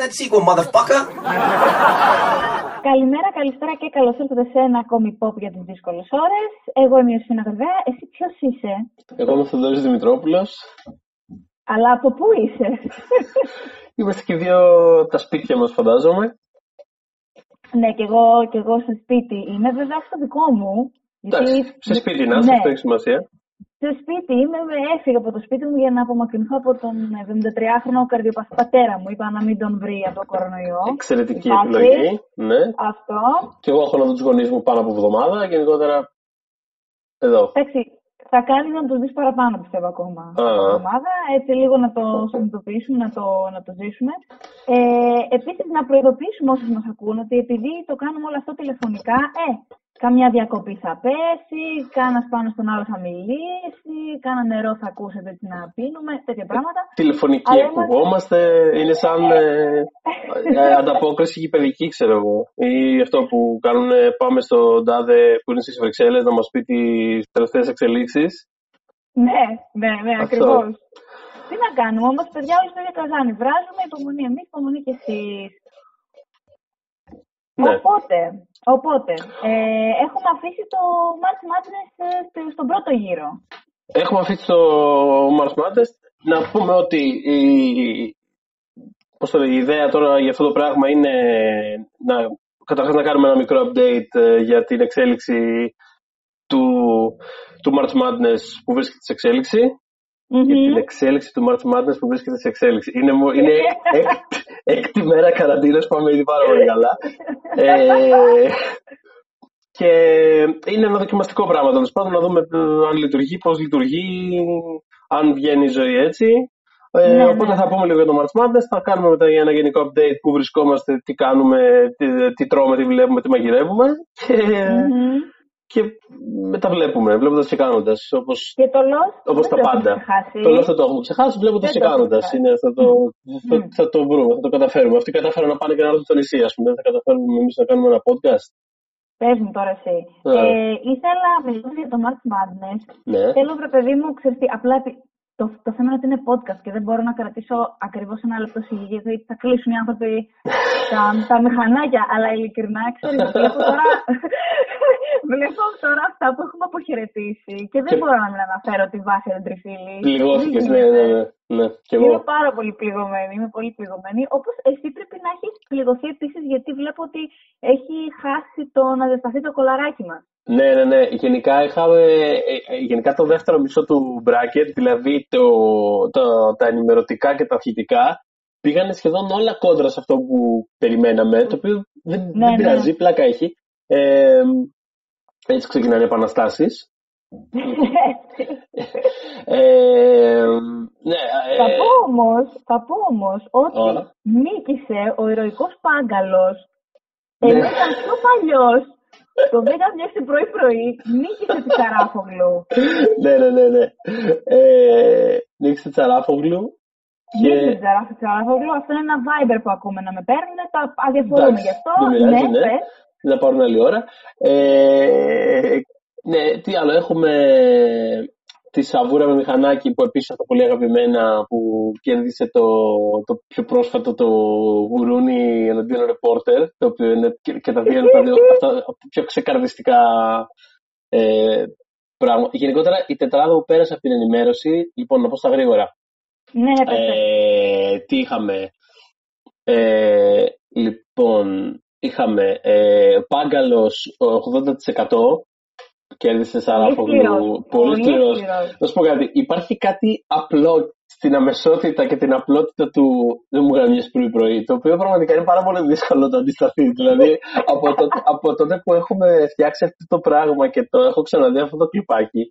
that sequel, motherfucker. Καλημέρα, καλησπέρα και καλώς ήρθατε σε ένα ακόμη pop για τις δύσκολες ώρες. Εγώ είμαι η Ιωσήνα Γρηγαία. Εσύ ποιος είσαι, Εγώ είμαι ο Θοδωρή Δημητρόπουλος. αλλά από πού είσαι; Είμαστε και δύο τα σπίτια μας, φαντάζομαι. ναι, και εγώ, και εγώ σε σπίτι είμαι, βέβαια στο δικό μου. Εντάξει, σε σπίτι να είσαι, ναι, αυτό έχει σημασία. Σε σπίτι είμαι, με- έφυγα από το σπίτι μου για να απομακρυνθώ από τον 73χρονο καρδιοπαθή πατέρα μου. Είπα να μην τον βρει από το κορονοϊό. Εξαιρετική Εντάξει. επιλογή. Ναι. Αυτό. Και εγώ έχω να δω τους γονείς μου πάνω από εβδομάδα. Γενικότερα. Εδώ. Εντάξει, θα κάνει να το δεις παραπάνω πιστεύω ακόμα Α. την εβδομάδα, έτσι λίγο να το συνειδητοποιήσουμε, να το, να το ζήσουμε. Ε, επίσης να προειδοποιήσουμε όσους μας ακούν ότι επειδή το κάνουμε όλο αυτό τηλεφωνικά, ε, καμιά διακοπή θα πέσει, κάνας πάνω στον άλλο θα μιλήσει, κάνα νερό θα ακούσετε έτσι να πίνουμε, τέτοια πράγματα. Τηλεφωνική Αλλά είμαστε- ακουγόμαστε. Είναι σαν ε, ε, ανταπόκριση γηπαιδική, ξέρω εγώ. Ή αυτό που κάνουν, ε, πάμε στον τάδε που είναι στις Βρυξέλλες να μας πει τις τελευταίες εξελίξεις. Ναι, ναι, ναι, Αυτό. ακριβώς. Τι να κάνουμε όμως, παιδιά, όλοι στο ίδιο καζάνι. Βράζουμε υπομονή εμείς, υπομονή κι εσείς. Ναι. Οπότε, οπότε ε, έχουμε αφήσει το March Madness ε, στο- στον πρώτο γύρο. Έχουμε αφήσει το Mars Madness. Να πούμε ότι η, πώς το λέει, η ιδέα τώρα για αυτό το πράγμα είναι να, καταρχάς να κάνουμε ένα μικρό update ε, για την εξέλιξη του, του March Madness που βρίσκεται σε εξέλιξη. Για την εξέλιξη του March Madness που βρίσκεται σε εξέλιξη. Είναι, μο- είναι έκτη, έκτη μέρα καραντίνας, πάμε ήδη πάρα πολύ καλά. Ε, και είναι ένα δοκιμαστικό πράγμα τέλος πάντων, να δούμε ε, αν λειτουργεί, πώς λειτουργεί, αν βγαίνει η ζωή έτσι. Ε, Ναι, οπότε ναι, θα ναι. πούμε λίγο για το March Madness, θα κάνουμε μετά για ένα γενικό update που βρισκόμαστε, τι κάνουμε, τι, τι τρώμε, τι βλέπουμε, τι μαγειρεύουμε. Και, Μμμ. Και μετά βλέπουμε, βλέποντας και κάνοντας. Όπως, Και το Lost όπως δεν τα το έχουμε πάντα. ξεχάσει. Το λέω θα το έχουμε ξεχάσει, βλέποντας Δεν και το έχουμε κάνοντας. ξεχάσει. Θα, το, θα, Μμ. θα το βρούμε, θα το καταφέρουμε. Αυτοί κατάφεραν να πάνε και να έρθουν στο νησί, ας πούμε. Δεν θα καταφέρουμε εμείς να κάνουμε ένα podcast. Πες μου τώρα εσύ. Ναι. Ε, ήθελα, μιλώντας για το March Madness, Ναι. θέλω βρε παιδί μου, ξέρεις τι, απλά επει- το, το θέμα είναι ότι είναι podcast και δεν μπορώ να κρατήσω ακριβώς ένα λεπτό σιγή γιατί θα κλείσουν οι άνθρωποι τα, τα μηχανάκια. Αλλά ειλικρινά, ξέρεις, βλέπω τώρα, βλέπω τώρα αυτά που έχουμε αποχαιρετήσει και δεν Και- μπορώ να μην αναφέρω τη βάση των τριφύλη. Πληγώθηκες, ναι, ναι, ναι. ναι. Και εγώ. Είμαι πάρα πολύ πληγωμένη, είμαι πολύ πληγωμένη. Όπως εσύ πρέπει να έχεις πληγωθεί επίσης, γιατί βλέπω ότι έχει χάσει το να ζεσταθεί το κολαράκι μας. Ναι, ναι, ναι. Γενικά είχαμε. ε, ε, Γενικά το δεύτερο μισό του bracket, δηλαδή το, το, τα ενημερωτικά και τα αθλητικά, πήγανε σχεδόν όλα κόντρα σε αυτό που περιμέναμε. Το οποίο δεν, Ναι, δεν ναι. πειράζει, πλάκα έχει. Ε, έτσι ξεκινάνε οι επαναστάσεις. Ε, ναι, ε, θα πω όμως, θα πω όμως ότι Ωραία. νίκησε ο ηρωικός Πάγκαλος, Ναι. ενώ ήταν πιο παλιός, το 10 πρωί-πρωί, νίκησε τη Σαράφογλου. ναι, ναι, ναι, ναι. Ε, Νίκησε Τσαράφογλου. Νίκησε τη Σαράφ- Σαράφογλου, αυτό είναι ένα Viber που ακούμε να με παίρνουν, τα αδιαφορούμε Εντάξει, γι' αυτό. δεν πειράζει, ναι, ναι. πες. Δεν θα πάρουν άλλη ώρα. Ε, ναι, τι άλλο. Έχουμε τη Σαβούρα με μηχανάκι που επίσης αυτό πολύ αγαπημένα που κέρδισε το, το πιο πρόσφατο το γουρούνι εναντίον ρεπόρτερ το οποίο είναι και, και τα δύο είναι τα δύο αυτά, από τα πιο ξεκαρδιστικά ε, πράγματα. Γενικότερα η τετράδα που πέρασε από την ενημέρωση λοιπόν να πω στα γρήγορα Ναι, ναι, πες, πες. ε, τι είχαμε. Ε, λοιπόν, είχαμε ε, Πάγκαλος 80% κέρδισες Σαράφογλου. σκληρός, Πολύ πολύ σκληρός. σκληρός. Να σου πω κάτι. Υπάρχει κάτι απλό στην αμεσότητα και την απλότητα του δεν μου γραμμιές πρωί-πρωί, το οποίο πραγματικά είναι πάρα πολύ δύσκολο να αντισταθεί. δηλαδή, από τότε, από τότε που έχουμε φτιάξει αυτό το πράγμα και το έχω ξαναδεί αυτό το κλιπάκι,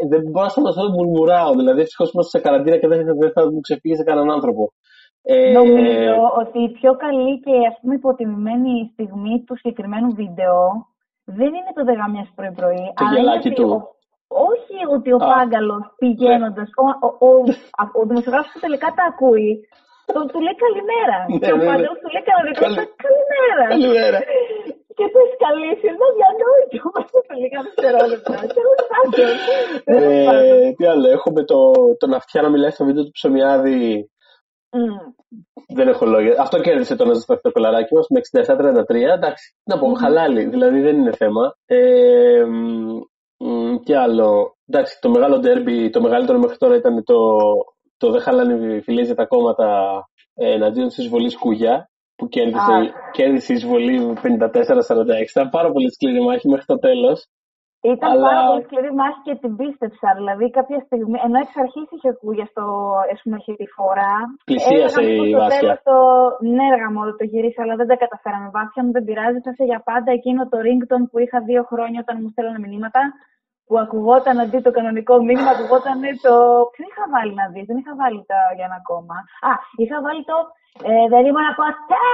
ε, δεν μπορώ να σταματήσω να μουρμουράω. Δηλαδή, ευτυχώς είμαστε σε καραντίνα και δεν, δεν θα μου ξεφύγει σε κανέναν άνθρωπο. Ε, Νομίζω ότι η πιο καλή και ας πούμε υποτιμημένη στιγμή του συγκεκριμένου βίντεο δεν είναι το δεγαμιάς πρωί-πρωί. Το αλλά γελάκι είναι ότι του. ο- όχι ότι ο Α. Πάγκαλος πηγαίνοντας, ο, ο, ο, α- ο δημοσιογράφος που τελικά τα ακούει, το, του λέει καλημέρα. Ναι, και ο ναι, ναι. Πάγκαλος του λέει κανονικά Καλη- καλημέρα. Καλημέρα. και το σκαλίσει, είναι αδιανόητο μέσα σε λίγα δευτερόλεπτα. Τέλος πάντων. Τέλος πάντων. Ε, τις άλλο, έχουμε το, τον αυτιά να μιλάει στο βίντεο του Ψωμιάδη Δεν έχω λόγια. Αυτό κέρδισε το να ζεσταθεί το κολαράκι μα με 67-33. Εντάξει, να πω, χαλάλι. Δηλαδή δεν είναι θέμα. Ε, και άλλο. Εντάξει, το μεγάλο ντέρμπι, το μεγαλύτερο μέχρι τώρα ήταν το, το δεν χαλάνε οι φιλίε για τα κόμματα ε, εναντίον της εισβολής Κούγια που κέρδισε, κέρδισε η εισβολή 54-46. Ήταν πάρα πολύ σκληρή μάχη μέχρι το τέλος. Ήταν Αλλά... πάρα πολύ σκληρή μάχη και την πίστεψα. Δηλαδή, κάποια στιγμή, ενώ εξ αρχής είχε ακούγια στο τη φορά. Πλησίασε η Βάσια. Το... Ναι, μόνο το γυρίσα, αλλά δεν τα καταφέραμε. Βάσια μου δεν πειράζει. Θα σε για πάντα εκείνο το rington που είχα δύο χρόνια όταν μου στέλνανε μηνύματα. Που ακουγόταν αντί το κανονικό μήνυμα, ακουγόταν το. Ποιο είχα βάλει να δεις, δεν είχα βάλει τα για ένα κόμμα. Α, είχα βάλει το. Ε, δεν ήμουν ποτέ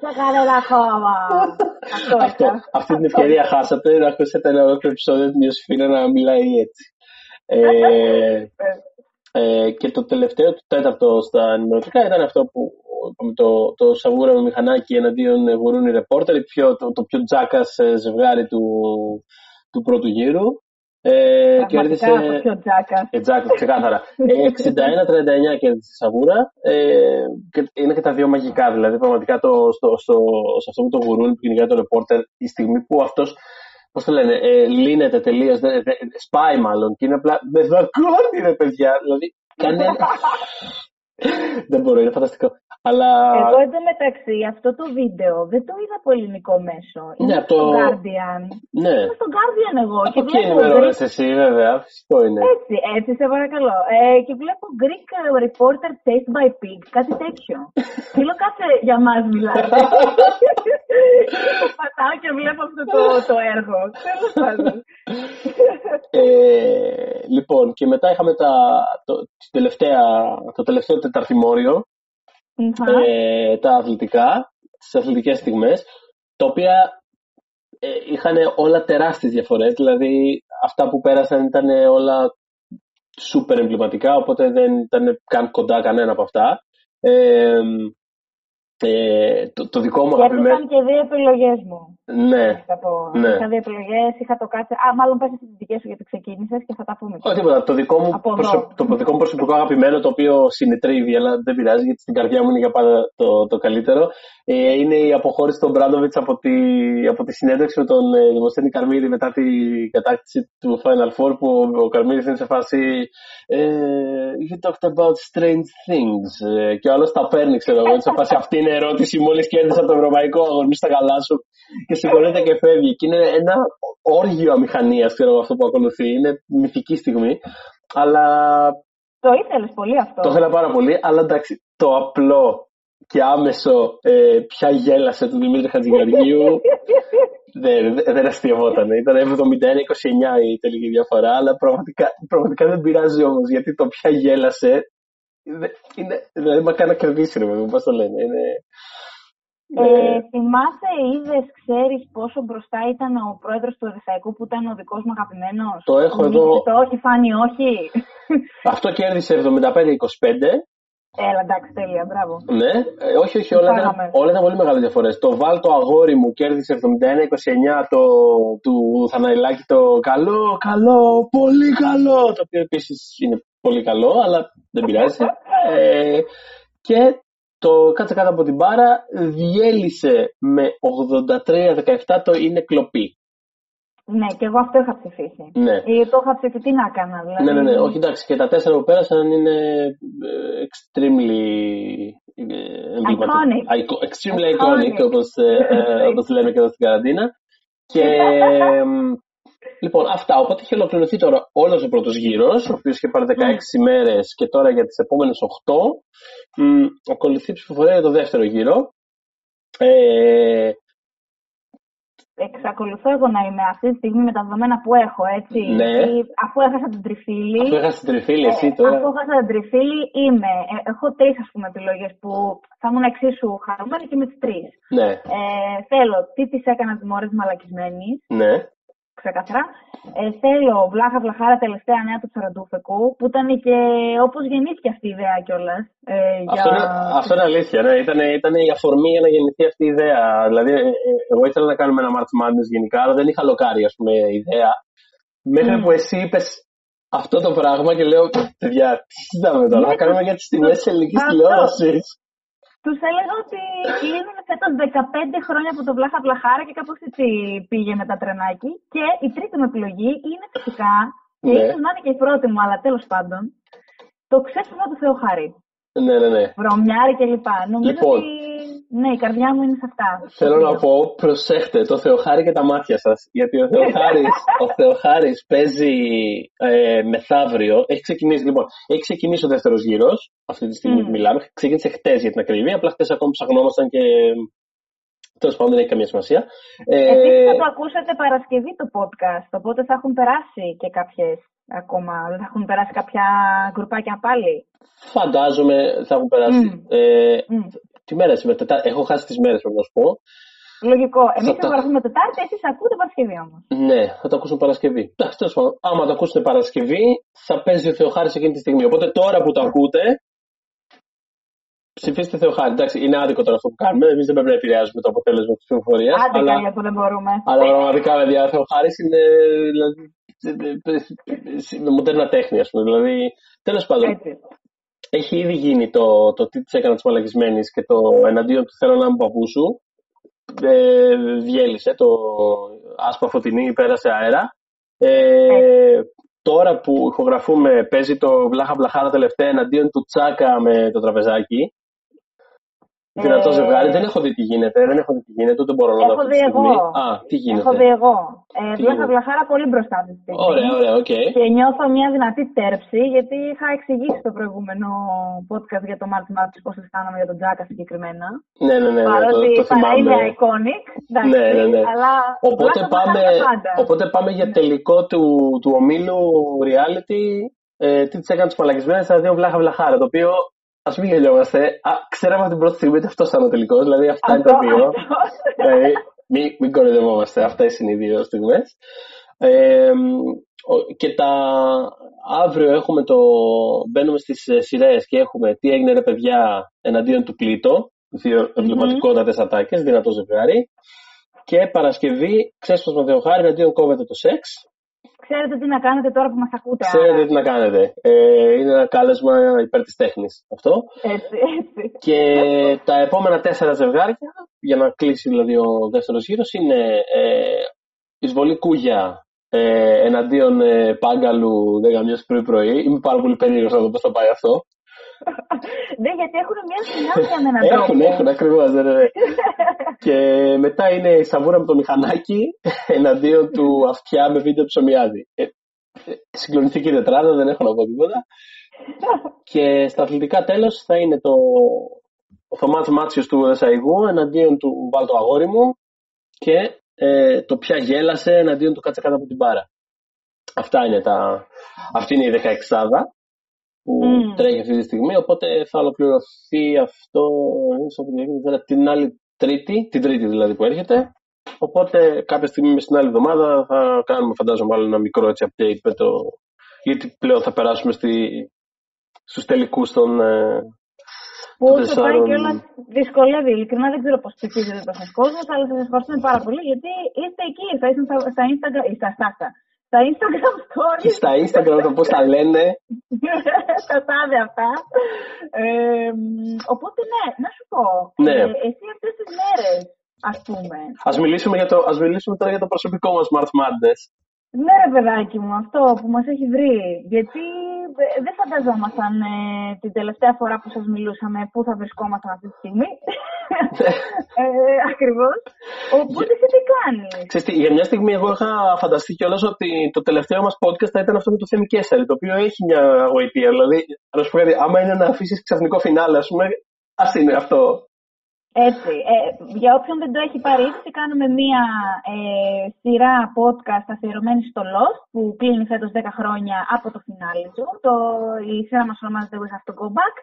σε κανένα κόμμα. Αυτό, Αυτό Αυτή την ευκαιρία χάσατε να ακούσετε ένα ολόκληρο επεισόδιο την Ιωσήφινα να μιλάει έτσι. Ε, ε, και το τελευταίο, το τέταρτο στα ενημερωτικά ήταν αυτό που είπαμε, το, το σαβούρα με μηχανάκι εναντίον γουρούνι ρεπόρτερ, το, το πιο τζάκας ζευγάρι του, του πρώτου γύρου. Ε, κέρδισε. Το πιο τζάκας. Ε, τζάκας, ξεκάθαρα. 61-39 ε, κέρδισε η Σαβούρα. Ε, και είναι και τα δύο μαγικά. Δηλαδή, πραγματικά το, στο, στο, σε αυτό με το γουρούνι που κυνηγάει το ρεπόρτερ, η στιγμή που αυτός. Πώς το λένε, ε, λύνεται τελείως, σπάει μάλλον και είναι απλά με δακρώνει ρε παιδιά. Δηλαδή, κάνει. δεν μπορώ, είναι φανταστικό. Αλλά... Εγώ εντωμεταξύ αυτό το βίντεο δεν το είδα από ελληνικό μέσο. Ναι, είναι το... στο Guardian. Ναι. Είναι στο Guardian εγώ. Από εκεί ενημερώνεσαι εσύ βέβαια, φυσικό είναι. Έτσι, έτσι σε παρακαλώ. Ε, και βλέπω Greek reporter chased by pig, κάτι τέτοιο. Θέλω κάθε για μας μιλάτε. Πατάω και βλέπω αυτό το, το έργο. Τέλος πάντων. ε, λοιπόν, και μετά είχαμε τα, το, τελευταία, το τελευταίο τεταρτημόριο ε, τα αθλητικά, τις αθλητικές στιγμές, τα οποία ε, είχαν όλα τεράστιες διαφορές, δηλαδή αυτά που πέρασαν ήταν όλα σούπερ εμβληματικά, οπότε δεν ήταν καν κοντά κανένα από αυτά. Ε, ε, το, το δικό μου αγαπημένο. Ήταν και δύο επιλογές μου. Ναι. ναι. Είχα δύο επιλογές, είχα το κάτσε. Α, μάλλον πα τις δικές σου γιατί ξεκίνησες και θα τα πούμε. Όχι τίποτα. Το δικό, μου προσω... το δικό μου προσωπικό αγαπημένο, το οποίο συνετρίβει, αλλά δεν πειράζει γιατί στην καρδιά μου είναι για πάντα το, το καλύτερο, ε, είναι η αποχώρηση των Μπράντοβιτς από τη, από τη συνέντευξη με τον ε, Δημοσθένη Καρμίδη μετά την κατάκτηση του Final Four που ο, ο Καρμίδης είναι σε φάση. Ε, you talked about strange things. Ε, και ο άλλος τα παίρνει, ξέρω εγώ, σε φάση αυτή είναι ερώτηση μόλις κέρδισα το ευρωπαϊκό αγωνί στα καλά σου και συγχωρείται και φεύγει. Και είναι ένα όργιο αμηχανίας, ξέρω αυτό που ακολουθεί. Είναι μυθική στιγμή. Αλλά. Το ήθελες πολύ αυτό. Το ήθελα πάρα πολύ, αλλά εντάξει, το απλό και άμεσο ε, πια γέλασε του Δημήτρη Χατζηγαργίου δεν, δεν αστειευόταν. Ήταν 71-29 η τελική διαφορά, αλλά πραγματικά, πραγματικά δεν πειράζει όμως γιατί το πια γέλασε είναι, δηλαδή μα κάνει να κερδίσει, ρε παιδί πώς το λένε. Είναι, ε, ε, θυμάσαι, είδες, ξέρεις πόσο μπροστά ήταν ο πρόεδρος του Ερυθαϊκού που ήταν ο δικός μου αγαπημένος; Το έχω εδώ. Το όχι, φάνη, όχι. Αυτό κέρδισε 75-25. Έλα, εντάξει, τέλεια, μπράβο. Ναι, ε, όχι, όχι, όλα ήταν, όλα ήταν πολύ μεγάλες διαφορές. Το Βάλ το αγόρι μου κέρδισε 71-29 το, του Θαναϊλάκη το καλό, καλό, πολύ καλό. Το οποίο επίσης είναι πολύ καλό, αλλά δεν πειράζει. ε, και το κάτσε κάτω από την μπάρα διέλυσε με 83-17 το είναι κλοπή. Ναι, και εγώ αυτό είχα ψηφίσει. Ναι. Ή το είχα ψηφίσει, τι να έκανα, δηλαδή. Ναι, ναι, ναι, όχι εντάξει, και τα τέσσερα που πέρασαν είναι ε, extremely ε, iconic. Extremely iconic, iconic όπως, ε, όπως λέμε και εδώ στην καραντίνα. Και Λοιπόν, αυτά. Οπότε είχε ολοκληρωθεί τώρα όλος ο πρώτος γύρος, ο οποίος είχε πάρει 16 mm. μέρες και τώρα για τις επόμενες 8 μ, ακολουθεί η ψηφοφορία για το δεύτερο γύρο. Ε, Εξακολουθώ εγώ να είμαι αυτή τη στιγμή με τα δεδομένα που έχω, έτσι. Ναι. Αφού έχασα την τριφύλη. Αφού έχασα την τριφύλη, εσύ ε, τώρα. Αφού έχασα την τριφύλη, είμαι. Ε, έχω τρεις πούμε επιλογές που θα ήμουν εξίσου χαρούμενη και με τις τρεις. Ναι. Ε, θέλω τι τη έκανα τη μόρες μαλακισμένης. Ναι ξεκάθαρα. Ε, θέλω βλάχα βλαχάρα τελευταία νέα του Τσαραντούφεκου, που ήταν και όπως γεννήθηκε αυτή η ιδέα κιόλας. Ε, αυτό, είναι, αυτό είναι αλήθεια. Ναι. Ήταν, ήταν η αφορμή για να γεννηθεί αυτή η ιδέα. Δηλαδή, ε, ε, εγώ ήθελα να κάνουμε ένα March Madness γενικά, αλλά δεν είχα λοκάρει, ας πούμε, ιδέα. Μέχρι mm. που εσύ είπες αυτό το πράγμα και λέω, παιδιά, τι συζητάμε τώρα, θα κάνουμε για τις τιμές της ελληνικής τηλεόρασης. Τους έλεγα ότι κλείνουν φέτο 15 χρόνια από το Βλάχα Βλαχάρα και κάπως έτσι πήγε με τα τρενάκι. Και η τρίτη μου επιλογή είναι φυσικά, και Ναι. ίσως να είναι και η πρώτη μου, αλλά τέλος πάντων, το ξέσπασμα του Θεοχάρη. Ναι, ναι, ναι. Βρωμιάρι κλπ. Νομίζω Λοιπόν. ότι ναι, η καρδιά μου είναι σε αυτά. Θέλω να πω, προσέχτε, το Θεοχάρη και τα μάτια σας. Γιατί ο Θεοχάρης, ο Θεοχάρης παίζει ε, μεθαύριο. Έχει ξεκινήσει, λοιπόν, έχει ξεκινήσει ο δεύτερος γύρος, αυτή τη στιγμή Μμμ. που μιλάμε. Ξεκίνησε χτες για την ακριβή, απλά χτες ακόμα ψαχνόμασταν και τέλος πάντων δεν έχει καμία σημασία. Επίσης Ε, θα το ακούσετε Παρασκευή το podcast, οπότε θα έχουν περάσει και κάποιες ακόμα, δεν θα έχουν περάσει κάποια γκρουπάκια πάλι. φαντάζομαι θα έχουν περάσει. Μμ. Ε, Μμ. Τι μέρα σήμερα, Τετά- έχω χάσει τις μέρες πρέπει να σου πω. Λογικό. Εμείς Θα θα τα- γραφούμε Τετάρτη, εσείς ακούτε Παρασκευή όμως. Ναι, θα το ακούσουν Παρασκευή. Εντάξει, τέλος πάντων, άμα το ακούσετε Παρασκευή, θα παίζει ο Θεοχάρης εκείνη τη στιγμή. Οπότε τώρα που το ακούτε, ψηφίστε Θεοχάρη. Εντάξει, είναι άδικο τώρα αυτό που κάνουμε. Εμεί δεν πρέπει να επηρεάζουμε το αποτέλεσμα τη ψηφοφορία. Άντε Αλλά, καλά που δεν μπορούμε. αλλά πραγματικά, παιδιά, ο Θεοχάρης είναι δηλαδή, με μοντέρνα τέχνη, α πούμε. Δηλαδή, τέλο πάντων, Έτσι. Έχει ήδη γίνει το, το τι της έκανα τη μαλακισμένη και το εναντίον του θέλω να είμαι παππού σου. Ε, διέλυσε το άσπα φωτεινή, πέρασε αέρα. Ε, τώρα που ηχογραφούμε παίζει το βλάχα βλαχάρα τελευταία εναντίον του Τσάκα με το τραπεζάκι. Δυνατό Ε, ζευγάρι. Δεν έχω δει τι γίνεται. Δεν έχω δει τι γίνεται. Ούτε μπορώ να δω Έχω αυτή τη δει στιγμή. εγώ. Α, τι γίνεται; Έχω δει εγώ. Ε, Τι Βλάχα γίνεται; βλαχάρα πολύ μπροστά αυτή τη στιγμή. Ωραία, ωραία, οκ. Και νιώθω μια δυνατή τέρψη, γιατί είχα εξηγήσει στο προηγούμενο podcast για το Μάρτ Μάρτ πώς αισθάνομαι για τον Τζάκα συγκεκριμένα. Ναι, ναι, ναι, ναι, το, Παρότι το παρά είναι θυμάμαι. iconic, εντάξει, Ναι, ναι, ναι. αλλά Οπότε Βλάχα πάμε, Βλαχάρα πάντα. οπότε πάμε για τελικό του, του ομίλου reality. Ε, τι τη έκανες του μαλακισμένες, θα δει βλάχα βλαχάρα. Το οποίο ας μην γελιόμαστε. Α, ξέραμε από την πρώτη στιγμή ότι αυτός ήταν ο τελικός. Δηλαδή αυτά είναι τα Αυτό- δύο. αυτός. δηλαδή, μην, μην κοροϊδευόμαστε. Αυτέ είναι οι δύο στιγμές. Ε, ο- και τα αύριο έχουμε το. Μπαίνουμε στις σειρές και έχουμε τι έγινε ρε παιδιά εναντίον του πλήτο. Δύο εμβληματικότατε ατάκες, δυνατό ζευγάρι. Και Παρασκευή, ξέσπασμα Θεοχάρη εναντίον κόβεται το σεξ. Ξέρετε τι να κάνετε τώρα που μας ακούτε. Ξέρετε άρα. τι να κάνετε. Ε, είναι ένα κάλεσμα υπέρ της τέχνης αυτό. Έτσι, έτσι. Και τα επόμενα τέσσερα ζευγάρια, για να κλείσει δηλαδή ο δεύτερος γύρος, είναι ε, εισβολή Κούγια ε, εναντίον ε, Πάγκαλου 10 πρωί-πρωί. Είμαι πάρα πολύ περίεργος να δω πώς θα πάει αυτό. Ναι, γιατί έχουν μια συνάφεια με έναν τρόπο. Έχουν, έχουν ακριβώς. Ναι, ναι, ναι. και μετά είναι η Σαβούρα με το μηχανάκι εναντίον του Αυτιά με βίντεο ψωμιάδη. Ε, ε, συγκλονιστική τετράδα, δεν έχω να πω τίποτα. Και στα αθλητικά τέλος θα είναι το ο Θωμάς Μάτσιος του Δεσαϊγού εναντίον του Βάλτο Αγόρι μου και ε, το πια γέλασε εναντίον του Κάτσε κάτω από την μπάρα. Αυτά είναι τα... Αυτή είναι η 16 που Μμμ. τρέχει αυτή τη στιγμή, οπότε θα ολοκληρωθεί αυτό ίσως την Δευτέρα, την άλλη Τρίτη, την Τρίτη δηλαδή που έρχεται. Οπότε κάποια στιγμή μες στην άλλη εβδομάδα θα κάνουμε φαντάζομαι άλλο ένα μικρό έτσι update με το... γιατί πλέον θα περάσουμε στη... στους τελικούς των, ε, Που των όσο πάει τεσσάρων- και όλα δυσκολεύει. Ειλικρινά δεν ξέρω πώς ψηφίζετε τόσο κόσμο, αλλά σας ευχαριστούμε πάρα πολύ γιατί είστε εκεί. Θα ήσουν στα, στα Instagram. ή Στα, στα, στα, στα Instagram και stories. στα Instagram το πώς τα λένε. τα τάδε αυτά. Ε, μ, οπότε ναι, να σου πω. Ναι. Ε, εσύ αυτές τις μέρες, ας πούμε. Ας μιλήσουμε, για το, ας μιλήσουμε τώρα για το προσωπικό μας March Madness. Ναι, ρε παιδάκι μου, αυτό που μας έχει βρει. Γιατί ε, δεν φανταζόμασταν ε, την τελευταία φορά που σας μιλούσαμε πού θα βρισκόμασταν αυτή τη στιγμή. ε, ακριβώς. Οπότε εσύ τις κάνεις. Ξέρεις τι, για μια στιγμή εγώ είχα φανταστεί κιόλας ότι το τελευταίο μας podcast θα ήταν αυτό με το Θέμη Κέσσαρη, το οποίο έχει μια γοητεία. Δηλαδή, να σου πω κάτι, άμα είναι να αφήσεις ξαφνικό φινάλε, ας πούμε, ας είναι αυτό. Έτσι. Ε, για όποιον δεν το έχει πάρει είδηση, κάνουμε μία ε, σειρά podcast αφιερωμένη στο Lost, που κλείνει φέτος 10 χρόνια από το φινάλι του. Το, η σειρά μας ονομάζεται We Have to Go Back.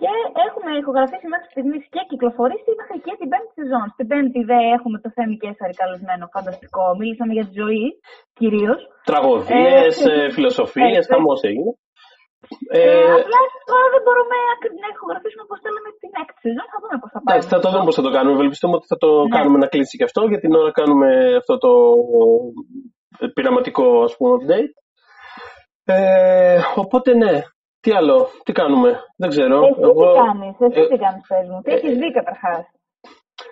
Και έχουμε ηχογραφήσει μέχρι στιγμής και κυκλοφορήσει μέχρι και την πέμπτη σεζόν. Στην πέμπτη δε έχουμε το Θέμη Κέσσαρη καλεσμένο, φανταστικό. Μίλησαμε για τη ζωή κυρίως. Τραγωδίες, Ε, ε, φιλοσοφίες, έτσι. χαμός έγινε. Ε, Ε, απλά τώρα δεν μπορούμε ακρι- να ηχογραφήσουμε πώ θέλουμε την έκτη σεζόν. Θα δούμε πώς θα πάει. εντάξει, θα το δούμε πώς θα το κάνουμε. Ευελπιστούμε ότι θα το Ναι. κάνουμε να κλείσει και αυτό. Για την ώρα κάνουμε αυτό το ε, πειραματικό, ας πούμε, update. Ε, οπότε ναι, τι άλλο, τι κάνουμε, δεν ξέρω. Εσύ Εγώ... τι κάνεις, εσύ ε, τι κάνεις πες μου, τι ε, έχεις δει καταρχάς;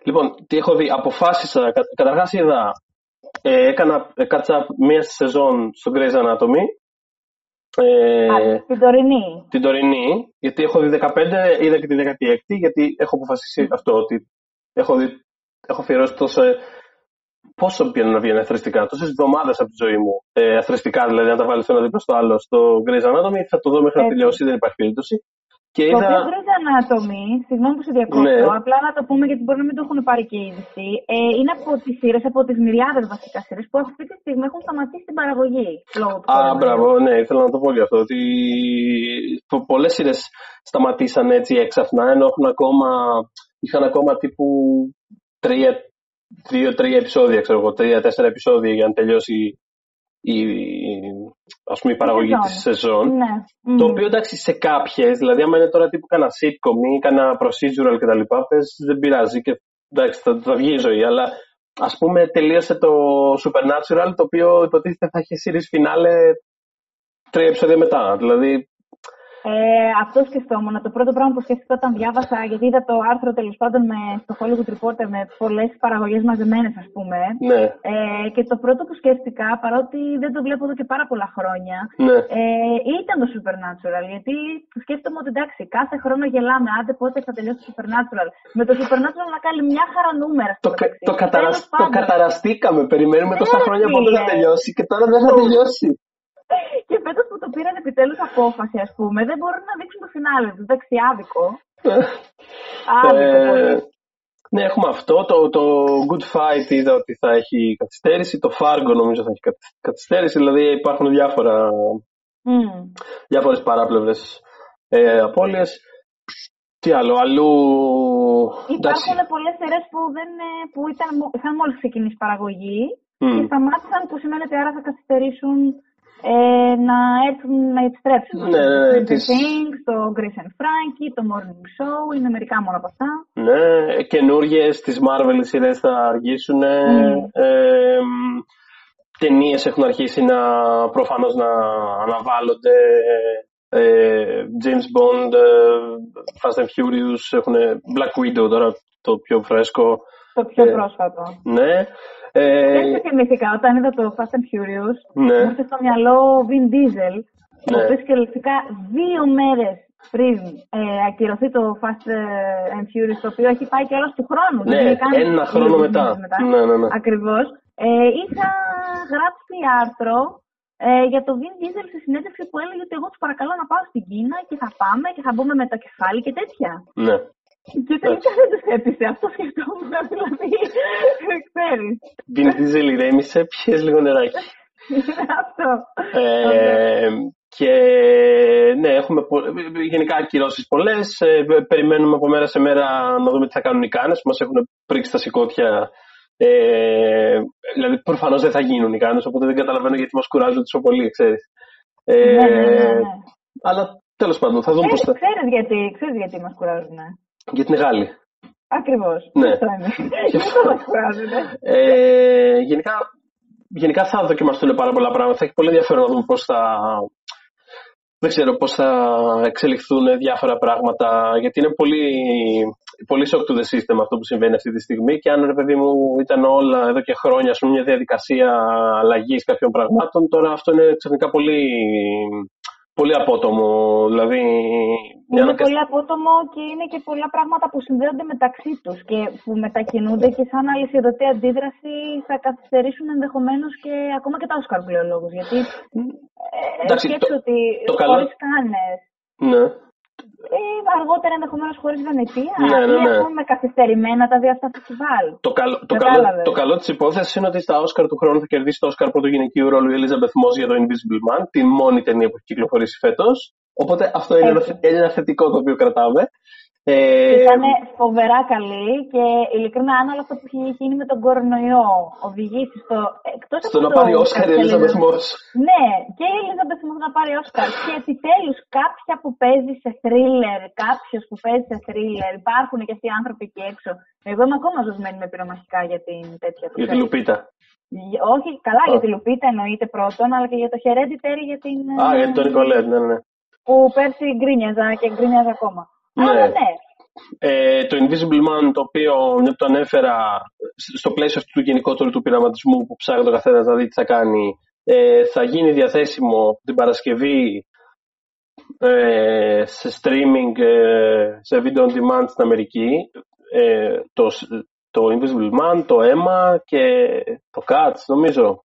Λοιπόν, τι έχω δει, αποφάσισα, κα, καταρχάς είδα, ε, έκανα catch-up μία σεζόν στο Grey's Anatomy. Ε, Α, την τωρινή. Την τωρινή, γιατί έχω δει 15, είδα και τη 16η, γιατί έχω αποφασίσει αυτό, ότι έχω, δει, έχω αφιερώσει τόσο πόσο πήγαινε να βγαίνει αθρηστικά, τόσες εβδομάδες από τη ζωή μου. Ε, αθρηστικά δηλαδή, αν τα βάλεις ένα δίπλα στο άλλο στο Grey's Anatomy, θα το δω μέχρι να τελειώσει, δεν υπάρχει περίπτωση. Και το είδα... οποίο Grey's Anatomy, συγγνώμη που σε διακόπτω, ναι. απλά να το πούμε γιατί μπορεί να μην το έχουν πάρει και είδηση, ε, είναι από τις σειρές, από τις μυριάδε βασικά σειρές που αυτή τη στιγμή έχουν σταματήσει την παραγωγή. Α, μπράβο, ναι, ήθελα να το πω γι' αυτό. Ότι πολλές σειρές σταματήσαν έτσι έξαφνα, ενώ έχουν ακόμα, είχαν ακόμα τύπου τρία, δύο-τρία επεισόδια, ξέρω εγώ, τρία-τέσσερα επεισόδια για να τελειώσει η, ας πούμε, η παραγωγή της σεζόν. Ναι. Το οποίο εντάξει σε κάποιες, δηλαδή άμα είναι τώρα τύπου κάνα sitcom ή κάνα procedural κτλ. δεν πειράζει και εντάξει, θα, θα βγει η ζωή. Αλλά ας πούμε τελείωσε το Supernatural το οποίο υποτίθεται θα έχει series finale τρία επεισόδια μετά. Δηλαδή ε, αυτό σκεφτόμουν. Το πρώτο πράγμα που σκέφτηκα όταν διάβασα, γιατί είδα το άρθρο τέλος πάντων με, στο Hollywood Reporter με πολλές παραγωγές μαζεμένες, ας πούμε. Ναι. Ε, και το πρώτο που σκέφτηκα, παρότι δεν το βλέπω εδώ και πάρα πολλά χρόνια, ναι. ε, ήταν το Supernatural. Γιατί σκέφτομαι ότι εντάξει, κάθε χρόνο γελάμε. Άντε πότε θα τελειώσει το Supernatural. Με το Supernatural να κάνει μια χαρά νούμερα. Το, κα, το, καταρασ, το καταραστήκαμε. Περιμένουμε τόσα ναι, χρόνια πότε θα τελειώσει και τώρα δεν θα τελειώσει. Και φέτος που το πήραν επιτέλους απόφαση, ας πούμε, δεν μπορούν να δείξουν το φινάλε τους. Εντάξει, άδικο. άδικο. Ε, ναι, έχουμε αυτό. Το, το Good Fight είδα ότι θα έχει καθυστέρηση. Το Fargo νομίζω θα έχει καθυστέρηση. Δηλαδή υπάρχουν διάφορα, mm. διάφορες παράπλευρες ε, απώλειες. Τι άλλο, αλλού... Υπάρχουν πολλές σειρές που, δεν, που ήταν, είχαν μόλις ξεκινήσει παραγωγή mm. και σταμάτησαν που σημαίνει ότι άρα θα καθυστερήσουν ε, να έρθουν να επιστρέψουν. Ναι, ναι, ναι. Το Things, το Grace and Frankie, το Morning Show, είναι μερικά μόνο από αυτά. Ναι, καινούργιες τη Marvel σειρές θα αργήσουν. Mm. Ε, Ταινίες έχουν αρχίσει να προφανώς να αναβάλλονται. Ε, James Bond, ε, Fast and Furious, έχουν Black Widow τώρα το πιο φρέσκο. Το πιο πρόσφατο. Ναι. Ε... Δεν θυμήθηκα όταν είδα το Fast and Furious. Ναι. Μου ήρθε στο μυαλό Vin Diesel. Ναι. Ο οποίος κυριολεκτικά δύο μέρες πριν ε, ακυρωθεί το Fast ε, and Furious, το οποίο έχει πάει και όλο του χρόνου. Ναι, ένα χρόνο μετά. μετά. Ναι, ναι, ναι. Ακριβώς. Ε, είχα γράψει άρθρο ε, για το Vin Diesel στη συνέντευξη που έλεγε ότι εγώ τους παρακαλώ να πάω στην Κίνα και θα πάμε και θα μπούμε με το κεφάλι και τέτοια. Ναι. Και τελικά δεν του έπεισε. Αυτό σκεφτόμουν. Δηλαδή, ξέρεις. Την Diesel ηρέμησε, πιες λίγο νεράκι. Αυτό. Ε, και ναι, έχουμε γενικά ακυρώσεις πολλές. Ε, περιμένουμε από μέρα σε μέρα να δούμε τι θα κάνουν οι κάνες που μας έχουν πρίξει τα σηκώτια. Ε, δηλαδή, προφανώς δεν θα γίνουν οι κάνες, οπότε δεν καταλαβαίνω γιατί μας κουράζουν τόσο πολύ, ξέρεις. Ε, ναι, ναι, ναι, ναι. Αλλά τέλος πάντων, θα δούμε πώς θα. Ξέρεις γιατί, ξέρεις γιατί μας κουράζουν. Γιατί είναι Γάλλοι. Ακριβώς. Ναι. Αυτό ε, γενικά, γενικά θα δοκιμαστούν πάρα πολλά πράγματα. Θα έχει πολύ ενδιαφέρον να δούμε πώς θα. Δεν ξέρω πώς θα εξελιχθούν διάφορα πράγματα, γιατί είναι πολύ, πολύ shock to the system αυτό που συμβαίνει αυτή τη στιγμή και αν ρε παιδί μου ήταν όλα εδώ και χρόνια πούμε, μια διαδικασία αλλαγής κάποιων πραγμάτων, τώρα αυτό είναι ξαφνικά πολύ πολύ απότομο. Δηλαδή, είναι πολύ απότομο και είναι και πολλά πράγματα που συνδέονται μεταξύ τους και που μετακινούνται και σαν αλυσιδωτή αντίδραση θα καθυστερήσουν ενδεχομένως και ακόμα και τα Όσκαρ πλέον Γιατί ε, σκέψω ότι το καλό... κάνες, ναι. Ε, αργότερα ενδεχομένως χωρίς Βενετία. Ναι, ναι, ναι. Έχουμε καθυστερημένα τα δύο αυτά φεστιβάλ. Το, καλό, το, καλό, το καλό της υπόθεσης είναι ότι στα Όσκαρ του χρόνου θα κερδίσει το Όσκαρ πρώτο γυναικείου ρόλου η Elizabeth Moss για το Invisible Man, τη μόνη ταινία που έχει κυκλοφορήσει φέτος. Οπότε αυτό είναι ένα, είναι ένα θετικό το οποίο κρατάμε. Ε... Ήταν φοβερά καλή και ειλικρινά αν όλο αυτό που έχει γίνει με τον κορονοϊό οδηγήσει στο. Εκτός στο να πάρει Όσκαρ η Ελίζα Μος. Ναι, και η Ελίζα Μος να πάρει Όσκαρ. και επιτέλους κάποια που παίζει σε θρίλερ, κάποιος που παίζει σε θρίλερ, υπάρχουν και αυτοί οι άνθρωποι εκεί έξω. Εγώ είμαι ακόμα ζωσμένη με πυρομαχικά για την τέτοια Για τη Λουπίτα. Όχι, καλά για τη Λουπίτα εννοείται πρώτον, αλλά και για το Hereditary για την. Α, για τον Νικολέτ, ναι, ναι. Που πέρσι γκρίνιαζα και γκρίνιαζα ακόμα. Ναι. Αλλά ναι. Ε, το Invisible Man, το οποίο το ανέφερα στο πλαίσιο αυτού του γενικότερου του πειραματισμού που ψάχνει το καθένας να δει τι θα κάνει, ε, θα γίνει διαθέσιμο την Παρασκευή ε, σε streaming, ε, σε video on demand στην Αμερική. Ε, το, το Invisible Man, το Emma και το Cats, νομίζω.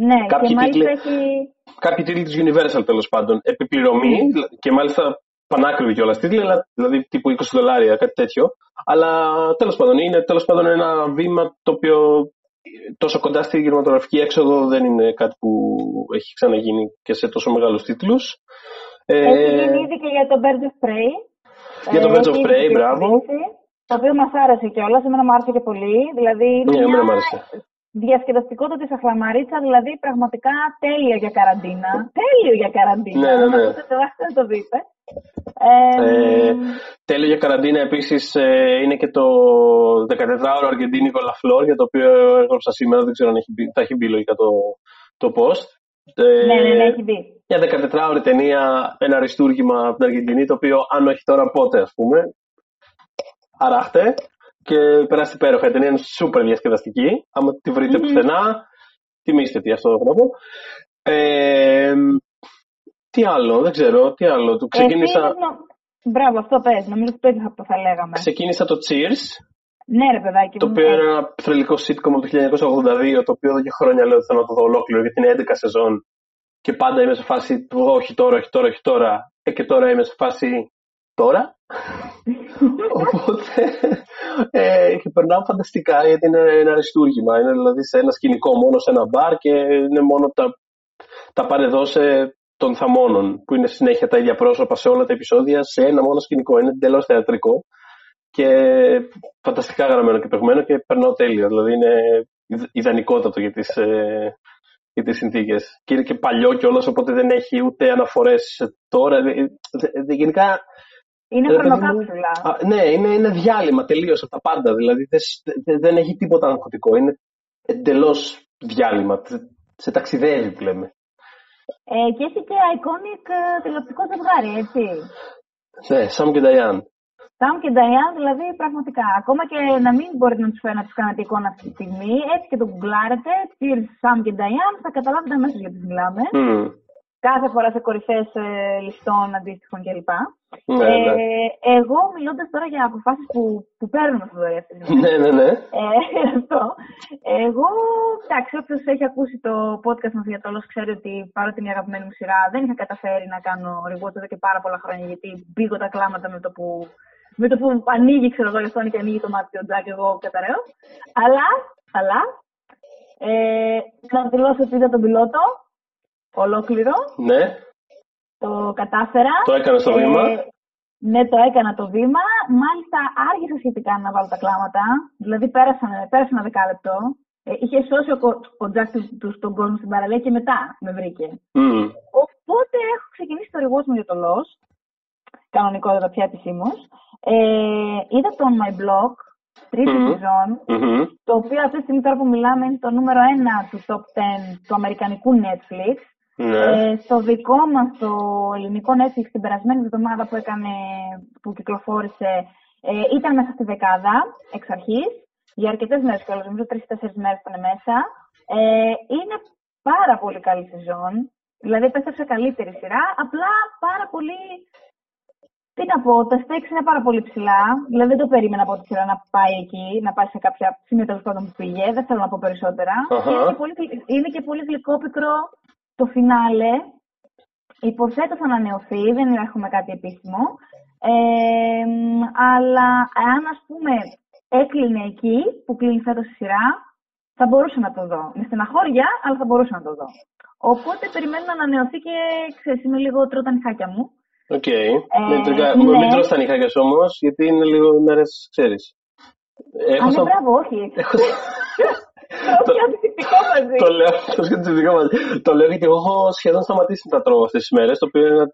Ναι, Κάποιοι και μάλιστα τίτλοι- έχει. Κάποιοι τίτλοι της Universal τέλος πάντων. Επιπληρωμή και μάλιστα πανάκριβη κιόλας τίτλοι, αλλά- δηλαδή τύπου 20 δολάρια, κάτι τέτοιο. Αλλά τέλος πάντων είναι τέλος πάντων ένα βήμα το οποίο τόσο κοντά στη κινηματογραφική έξοδο δεν είναι κάτι που έχει ξαναγίνει και σε τόσο μεγάλους τίτλους. Ε, Έχει γίνει ήδη και για το Birds of Prey. Για το Ε, Birds of έχει Prey, ήδη μπράβο. κυκλοφορήσει, Το οποίο μας άρεσε κιόλας, εμένα μου άρεσε και πολύ. Δηλαδή είναι Ναι, εμένα μια μου άρεσε. διασκεδαστικότητα της αχλαμαρίτσα, δηλαδή πραγματικά τέλειο για καραντίνα. Τέλειο για καραντίνα. Ναι, ναι, ναι. Να το τουλάχιστον να το δείτε. Ε, Ε, τέλειο για καραντίνα επίσης ε, είναι και το 14ωρο Αργεντίνικο Λαφλόρ για το οποίο έγραψα σήμερα, δεν ξέρω αν έχει μπει, θα έχει μπει λογικά το, το post. Ε, ναι, ναι, ναι, έχει δει. Μια 14ωρη ταινία, ένα αριστούργημα από την Αργεντινή, το οποίο αν όχι τώρα πότε ας πούμε, αράχτε και περάσει υπέροχα. Η ταινία είναι σούπερ διασκεδαστική. Άμα τη βρείτε Μμμ. πουθενά, τιμήστε τη, αυτό έχω να πω. Ε, τι άλλο, δεν ξέρω, τι άλλο. Του ξεκίνησα, Επίσης, νο- Μπράβο, αυτό πες. Νομίζω ότι το ίδιο θα, θα λέγαμε. ξεκίνησα το Cheers, Ναι, ρε παιδάκι. το μου, οποίο ε, είναι ένα θρελικό sitcom από το 1982, το οποίο εδώ και χρόνια λέω ότι θέλω να το δω ολόκληρο, γιατί είναι 11 σεζόν. Και πάντα είμαι σε φάση, όχι τώρα, όχι τώρα, όχι τώρα. Ε, και τώρα είμαι σε φάση, τώρα. Οπότε, ε, και περνάω φανταστικά γιατί είναι ένα αριστούργημα. Είναι δηλαδή σε ένα σκηνικό μόνο σε ένα μπαρ και είναι μόνο τα, τα πάνε εδώ σε των θαμώνων, που είναι συνέχεια τα ίδια πρόσωπα σε όλα τα επεισόδια, σε ένα μόνο σκηνικό. Είναι εντελώς θεατρικό και φανταστικά γραμμένο και παιγμένο και περνάω τέλεια. Δηλαδή είναι ιδ- ιδανικότατο για τις, ε, για τις συνθήκες. Και είναι και παλιό κιόλας, οπότε δεν έχει ούτε αναφορές σε τώρα. Ε, δε- δε- γενικά Είναι Ρε παιδί μου, χρονοκάψουλα. α, ναι, είναι, είναι διάλειμμα τελείως από τα πάντα. Δηλαδή δεν, σ- δε- δεν έχει τίποτα αγχωτικό. Είναι εντελώς διάλειμμα. Τε- Σε ταξιδεύει που λέμε. Ε, και έχει και iconic ε, τηλεοπτικό ζευγάρι, έτσι. Ναι, Σαμ και Νταϊάν. Σαμ και Νταϊάν, δηλαδή πραγματικά. Ακόμα και να μην μπορείτε να τους φέρετε να τους κάνετε εικόνα αυτή τη στιγμή, έτσι και το γκουγκλάρετε, Cheers Σαμ και Νταϊάν, θα καταλάβετε αμέσως γιατί μιλάμε. Μμμ. Κάθε φορά σε κορυφές ληστών αντίστοιχων κλπ. Ναι, ναι. Ε, εγώ μιλώντας τώρα για αποφάσεις που, που παίρνουμε στο δωρεάν αυτή τη στιγμή. ναι, ναι, ναι. Ε, αυτό. Εγώ, εντάξει, όποιος έχει ακούσει το podcast μας για το Lost ξέρει ότι παρότι είναι η αγαπημένη μου σειρά, δεν είχα καταφέρει να κάνω rewatch εδώ και πάρα πολλά χρόνια γιατί μπήκω τα κλάματα με το που, με το που ανοίγει, ξέρω εγώ, η οθόνη και ανοίγει το μάτι ο Τζακ, εγώ καταραίω. Αλλά, αλλά, ε, να δηλώσω ότι είδα τον πιλότο, ολόκληρο, ναι. το κατάφερα. Το έκανε στο Ε, βήμα. ναι, το έκανα το βήμα. Μάλιστα, άργησα σχετικά να βάλω τα κλάματα. Δηλαδή, πέρασαν, πέρασε ένα δεκάλεπτο. Ε, είχε σώσει ο, κο- ο Τζακ τους, του- τον κόσμο στην παραλία και μετά με βρήκε. Μμ. Οπότε έχω ξεκινήσει το rewatch μου για το Lost. Κανονικότατα πια επισήμως. Ε, είδα το On My Blog, τρίτη Μμμ. σεζόν, Μμμ. το οποίο αυτή τη στιγμή τώρα που μιλάμε είναι το νούμερο ένα του top 10 του αμερικανικού Netflix. Ναι. Ε, στο δικό μας το ελληνικό Netflix την περασμένη εβδομάδα που έκανε, που κυκλοφόρησε, ε, ήταν μέσα στη δεκάδα εξ αρχής, για αρκετές μέρες κιόλας, νομίζω τρεις-τέσσερις μέρες ήταν μέσα. Ε, είναι πάρα πολύ καλή σεζόν, δηλαδή επέστρεψε καλύτερη σειρά, απλά πάρα πολύ τι να πω, τα stakes είναι πάρα πολύ ψηλά. Δηλαδή δεν το περίμενα από τη σειρά να πάει εκεί, να πάει σε κάποια σημεία τέλος πάντων που πήγε. Δεν θέλω να πω περισσότερα. Αχα. Είναι, και πολύ, γλυ- είναι και πολύ γλυκόπικρο το φινάλε. Υποθέτω θα ανανεωθεί, δεν έχουμε κάτι επίσημο. Ε, μ, αλλά αν ας πούμε έκλεινε εκεί που κλείνει φέτος η σειρά, θα μπορούσα να το δω. Με στεναχώρια, αλλά θα μπορούσα να το δω. Οπότε περιμένω να ανανεωθεί και ξέρεις, είμαι λίγο τρώω τα νυχάκια μου. Οκ. Μην, τρικα- ναι. μην τρως τα νυχάκια σου όμως, γιατί είναι λίγο μέρες, ξέρεις. Έχω Α, ναι, σαν- μπράβο, όχι. έχω- Το πιο αντιθετικό μαζί. το λέω, το σχετικό μας. Το λέω γιατί εγώ έχω σχεδόν σταματήσει να τα τρώω αυτές τις μέρες, το οποίο είναι ένα...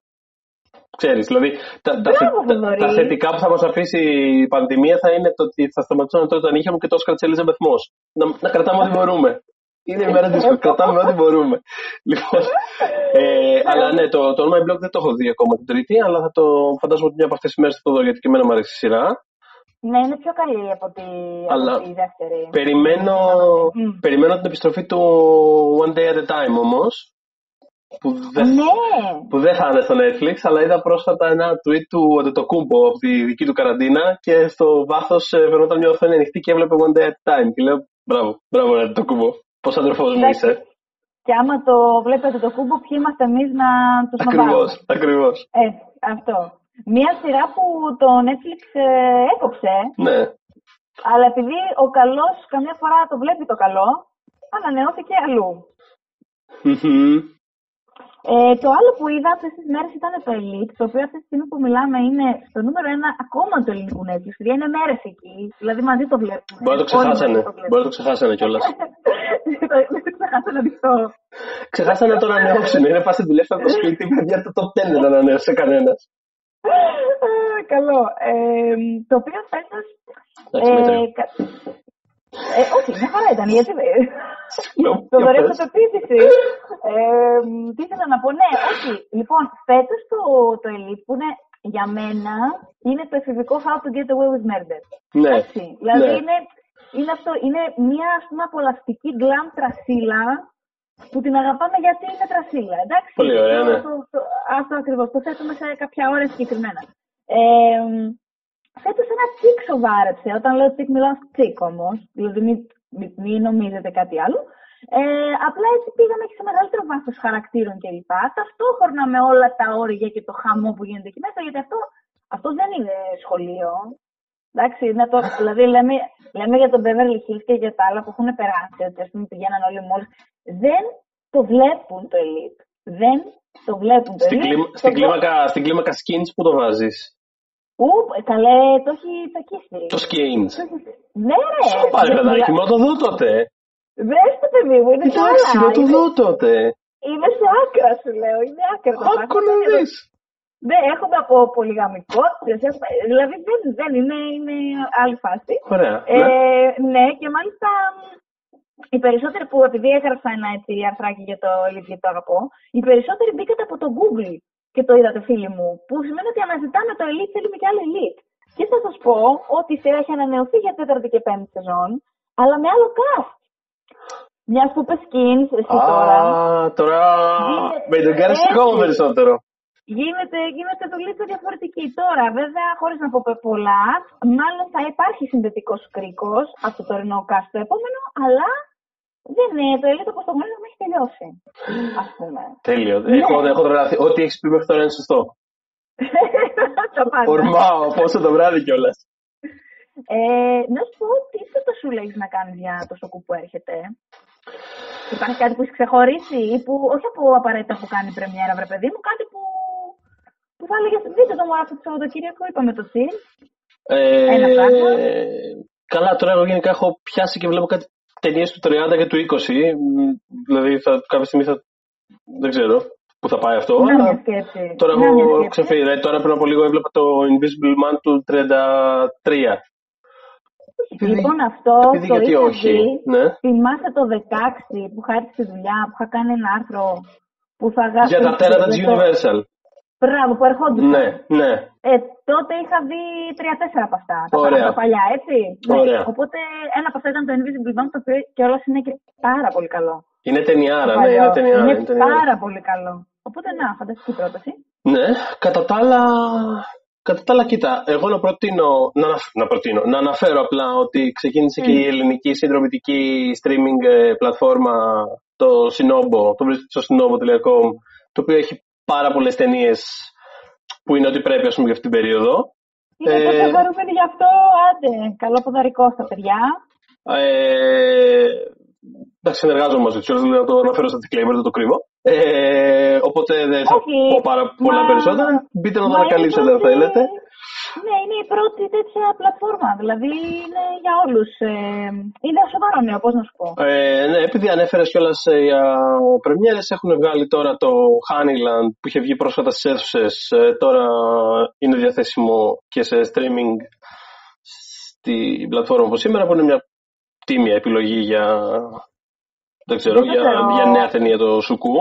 Ξέρεις, δηλαδή τα, τα, Μπράβο, θε- τα, Θοδωρή. τα θετικά που θα μας αφήσει η πανδημία θα είναι το ότι θα σταματήσω να τρώω τα νύχια μου και το Όσκαρ της Ελίζαμπεθ Μος. Να, να κρατάμε ό,τι μπορούμε. Είναι η μέρα της κρατάμε ό,τι μπορούμε. Λοιπόν, ε, αλλά ναι, το, το My Blog δεν το έχω δει ακόμα την Τρίτη, αλλά θα το φαντάζομαι ότι μια από αυτές τις μέρες θα το δω γιατί και εμένα μου αρέσει η σειρά. Ναι, είναι πιο καλή από τη, Αλλά από τη δεύτερη. Περιμένω, Μμ. περιμένω την επιστροφή του One Day at a Time όμως. Που δεν, Ναι, που δεν θα είναι στο Netflix, αλλά είδα πρόσφατα ένα tweet του Αντετοκούμπο από τη δική του καραντίνα και στο βάθος φαινόταν μια οθόνη ανοιχτή και έβλεπε One Day at a Time. Και λέω μπράβο, μπράβο Αντετοκούμπο. Πώς αδερφό μου Εντάξει. είσαι. και άμα το βλέπετε το κούμπο, ποιοι είμαστε εμείς να το Ακριβώς, σνοβάρουμε. ακριβώς. Ε, αυτό. Μία σειρά που το Netflix ε, έκοψε, Ναι. αλλά επειδή ο καλός καμιά φορά το βλέπει το καλό, ανανεώθηκε αλλού. Μμμ. Ε, το άλλο που είδα αυτές τις μέρες ήταν το Elite, το οποίο αυτή τη στιγμή που μιλάμε είναι στο νούμερο ένα ακόμα του ελληνικού Netflix. Δηλαδή είναι μέρες εκεί, δηλαδή μαζί το βλέπουμε. Μπορεί να το Όλοι ξεχάσανε. μαζί το βλέπουμε. Μπορεί να το ξεχάσανε κιόλας. Δεν το ξεχάσανε ανοιχτό. Ξεχάσανε να το ανανεώσουν. Είναι φάση δουλεύει από το σπίτι, παιδιά το top 10 δεν ανανέωσε κανένας. Ε, Καλό. Ε, το οποίο φέτο. Εντάξει, μέτριο. Ε, όχι, μια χαρά ήταν, γιατί. ε, Συγγνώμη, Το για δωρεάν πες. αυτοπεποίθηση. Ε, τι ήθελα να πω, ναι, όχι. Λοιπόν, φέτος το, το Elite που είναι για μένα είναι το εφηβικό How to Get Away with Murder. Ναι, Έτσι. Δηλαδή ναι. είναι, είναι, αυτό, είναι μια ας πούμε απολαυστική γκλαμ τρασίλα που την αγαπάμε γιατί είναι τρασίλα. Εντάξει. Πολύ ωραία, ναι. Το, το, αυτό ακριβώς. Το θέτουμε σε κάποια ώρα συγκεκριμένα. Ε, Φέτος ένα τσικ σοβάρεψε. Όταν λέω τσικ, μιλάω τσικ όμως. Δηλαδή μην, μην, μην νομίζετε κάτι άλλο. Ε, απλά έτσι πήγαμε και σε μεγαλύτερο βάθος χαρακτήρων κλπ. Ταυτόχρονα με όλα τα όρια και το χαμό που γίνεται εκεί μέσα, γιατί αυτό, αυτό δεν είναι σχολείο. Εντάξει, είναι το, δηλαδή λέμε, λέμε για τον Beverly Hills και για τα άλλα που έχουν περάσει, ότι ας πούμε πηγαίναν όλοι μόλις. Δεν το βλέπουν το Elite. Δεν το βλέπουν το Στην, Elite. κλίμα, το στην, βλέ- κλίμακα, στην κλίμακα skins που το βάζεις. Ου, καλέ, το έχει τσακίσει. Το skins. Το έχει- Ναι, ρε. Σου πάρε Δεν παιδάκι μιλά- μου, να το δω τότε. Δες το παιδί μου, είναι σε Εντάξει, άλλα. να το Είναι- δω τότε. Είναι σε άκρα σου λέω, είναι άκρα το Άκου να πράγμα. δεις. Δεν έρχονται από πολυγαμικότητες, έχουμε- δηλαδή δεν, δεν είναι, είναι άλλη φάση. Ωραία. Ε, ναι. ναι, και μάλιστα μ, οι περισσότεροι που επειδή έγραψα ένα έτσι αρθράκι για το Elite γιατί το αγαπώ, οι περισσότεροι μπήκατε από το Google και το είδατε φίλοι μου, που σημαίνει ότι αναζητάμε το Elite, θέλουμε και άλλο Elite. Και θα σας πω ότι η σειρά έχει ανανεωθεί για τέταρτη και πέμπτη σεζόν, αλλά με άλλο cast. Μιας που είπε skins, εσύ τώρα. Α, τώρα Γίνεται- με τον κάνεις έτσι. ακόμα περισσότερο. Γίνεται, γίνεται δουλίτσα διαφορετική. Τώρα, βέβαια, χωρίς να πω πολλά, μάλλον θα υπάρχει συνδετικός κρίκος από το τωρινό cast το επόμενο, αλλά δεν είναι. Το ελίτο όπω το γνωρίζουμε έχει τελειώσει. Α πούμε. Τέλειο. Ναι. Έχω, έχω τρελαθεί. Ό,τι έχεις πει μέχρι τώρα είναι σωστό. Τα πάντα. Ορμάω, πόσο το βράδυ κιόλας. Ε, να σου πω, τι το σου λέει να κάνεις για το σοκού που έρχεται; Υπάρχει κάτι που έχεις ξεχωρίσει ή που, όχι από απαραίτητα που κάνει πρεμιέρα, βρε παιδί μου, κάτι που, που θα έλεγε. Δείτε το μόνο αυτό το Σαββατοκύριακο, είπαμε το συν. Ένα πράγμα. Ε, καλά, τώρα εγώ γενικά έχω πιάσει και βλέπω κάτι ταινίες του 30 και του 20. μ, Δηλαδή θα, κάποια στιγμή θα. Δεν ξέρω πού θα πάει αυτό. Να αλλά μια σκέψη. Τώρα Να μια έχω σκέψη. ξεφύγει. Τώρα πριν από λίγο έβλεπα το Invisible Man του 33. Επειδή- Λοιπόν, αυτό Επειδή το γιατί είχα όχι. δει. Ναι. Θυμάσαι το 16 που είχα έρθει στη δουλειά, που είχα κάνει ένα άρθρο που θα γράψω. Για τα τέρατα της Universal. Μπράβο, που ερχόντουσαν. Ναι, ναι. Ε, τότε είχα δει τρία-τέσσερα από αυτά. Τα, Ωραία. τα παλιά, έτσι. Ωραία. Ναι. Οπότε ένα από αυτά ήταν το Invisible Man, το οποίο κιόλα είναι και πάρα πολύ καλό. Είναι ταινιάρα, Το ναι, παλιό. είναι ταινιάρα. Είναι είναι ταινιάρα. πάρα πολύ καλό. Οπότε να, φανταστική πρόταση. Ναι, κατά τα άλλα, κατά τα άλλα κοίτα, εγώ να προτείνω, να, αναφ- να προτείνω, να αναφέρω απλά ότι ξεκίνησε και Μμ. η ελληνική συνδρομητική streaming ε, πλατφόρμα, το Sinobo, το βρίσκεται στο sinobo.com, το οποίο έχει πάρα πολλές ταινίες που είναι ό,τι πρέπει, ας πούμε, για αυτή την περίοδο. Είναι Ε, τόσο χαρούμενοι γι' αυτό, άντε. Καλό ποδαρικό στα παιδιά. Ε, εντάξει, συνεργάζομαι μαζί τους, να το αναφέρω στα disclaimer, δεν το κρύβω. Ε, οπότε δεν θα Όχι, πω πάρα πολλά μα- περισσότερα. Μπείτε να το Μα είναι ανακαλύψετε αν πρώτη- θέλετε. Ναι, είναι η πρώτη τέτοια πλατφόρμα. Δηλαδή είναι για όλους. Ε, είναι σοβαρό νέο, πώς να σου πω. Ε, ναι, επειδή ανέφερες κιόλας για πρεμιέρες, έχουν βγάλει τώρα το Honeyland που είχε βγει πρόσφατα στι αίθουσες. τώρα είναι διαθέσιμο και σε streaming στην πλατφόρμα από σήμερα, που είναι μια τίμια επιλογή για Δεν ξέρω, Δεν το για, θεωρώ. για νέα ταινία το Σουκού.